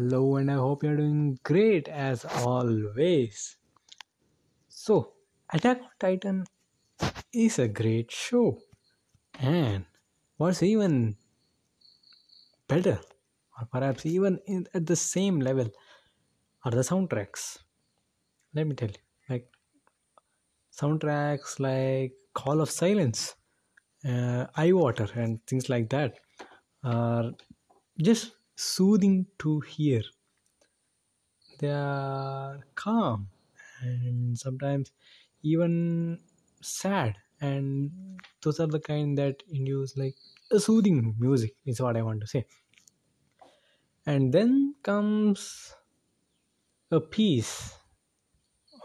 Hello, and I hope you're doing great as always. So, Attack on Titan is a great show, and what's even better, or perhaps even in, at the same level, are the soundtracks. Let me tell you, like soundtracks like Call of Silence, uh, Eye Water, and things like that are just soothing to hear. They are calm and sometimes even sad, and those are the kind that induce like a soothing music, is what I want to say. And then comes a piece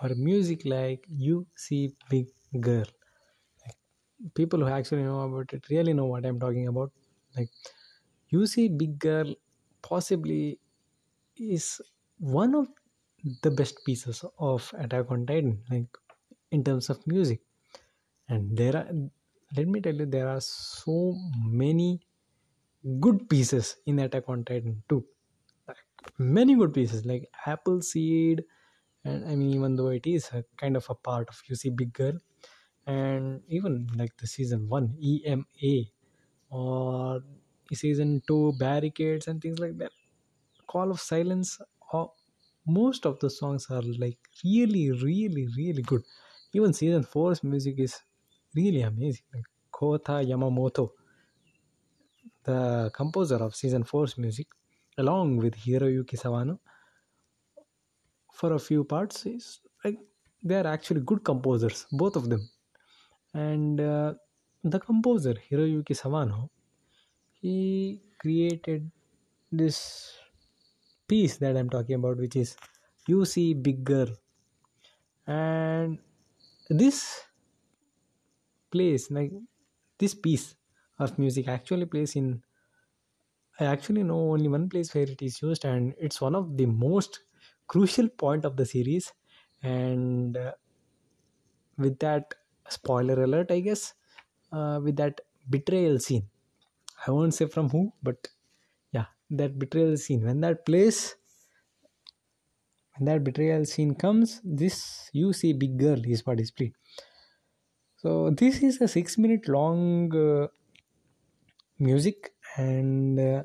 or music like You See Big Girl. Like, people who actually know about it really know what I'm talking about. Like, You See Big Girl possibly is one of the best pieces of Attack on Titan, like in terms of music. And there are, let me tell you, there are so many good pieces in Attack on Titan too. Like, many good pieces, like Apple Seed, and I mean, even though it is a kind of a part of See Big Girl, and even like the season one EMA or season two barricades and things like that. Call of silence uh, most of the songs are like really really really good. Even season four's music is really amazing. Like kota yamamoto the composer of season four's music along with hiroyuki sawano for a few parts is like they are actually good composers both of them. And uh, the composer hiroyuki sawano he created this piece that I'm talking about, which is You See Big Girl. And this plays like this piece of music actually plays in I actually know only one place where it is used, and it's one of the most crucial point of the series. And uh, with that spoiler alert, I guess, uh, with that betrayal scene, I won't say from who, but yeah, that betrayal scene when that plays, when that betrayal scene comes, this you see big girl is what is played. So this is a six minute long uh, music and uh,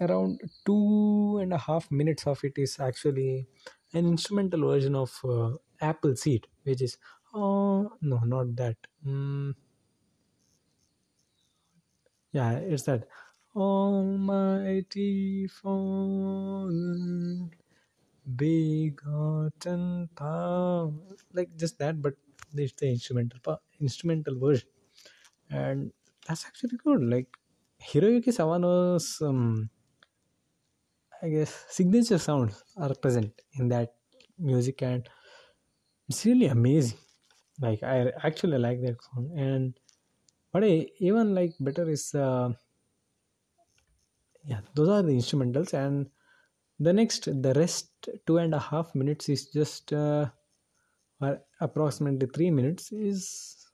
around two and a half minutes of it is actually an instrumental version of uh, Apple Seed, which is oh no, not that. Mm, yeah, it's that Almighty Fallen, begotten power, like just that, but it's the instrumental pa- instrumental version, and that's actually good. Like Hiroyuki Sawano's um, I guess signature sounds are present in that music and it's really amazing. Like I actually like that song and I even like better is uh, yeah those are the instrumentals and the next the rest two and a half minutes is just uh, or approximately three minutes is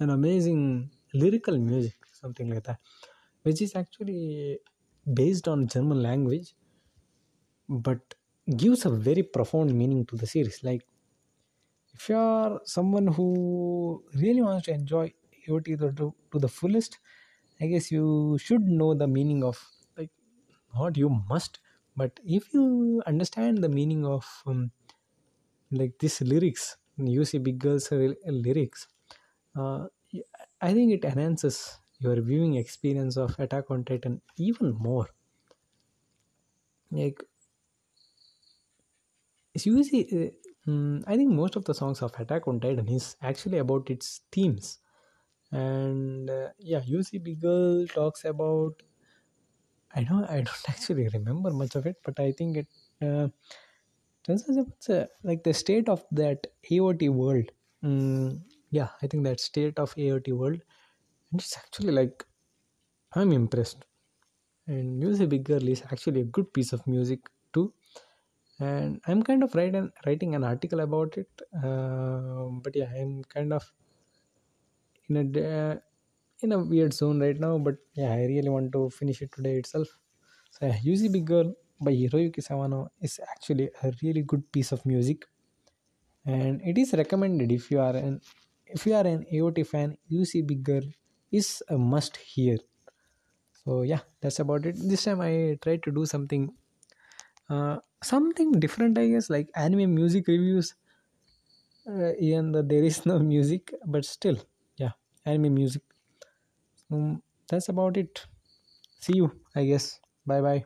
an amazing lyrical music something like that which is actually based on German language, but gives a very profound meaning to the series. Like, if you are someone who really wants to enjoy To, the fullest, I guess you should know the meaning of like not you must, but if you understand the meaning of um, like this lyrics, you see big girls lyrics. Uh, I think it enhances your viewing experience of Attack on Titan even more. Like, it's usually, uh, mm, I think most of the songs of Attack on Titan is actually about its themes. And uh, yeah, You See Big Girl talks about. I know I don't actually remember much of it, but I think it uh, about like the state of that AOT world. Mm, yeah, I think that state of AOT world and it's actually like i'm impressed and music big girl is actually a good piece of music too and i'm kind of writing writing an article about it uh, but yeah i'm kind of in a uh, in a weird zone right now but yeah i really want to finish it today itself So yeah, You See Big Girl by Hiroyuki Sawano is actually a really good piece of music, and it is recommended if you are an if you are an AOT fan. You See Big Girl is a must hear. So yeah, that's about it. This time I tried to do something uh, something different, I guess, like anime music reviews. Uh, even though there is no music, but still, anime music. Um, that's about it. See you, I guess. Bye bye.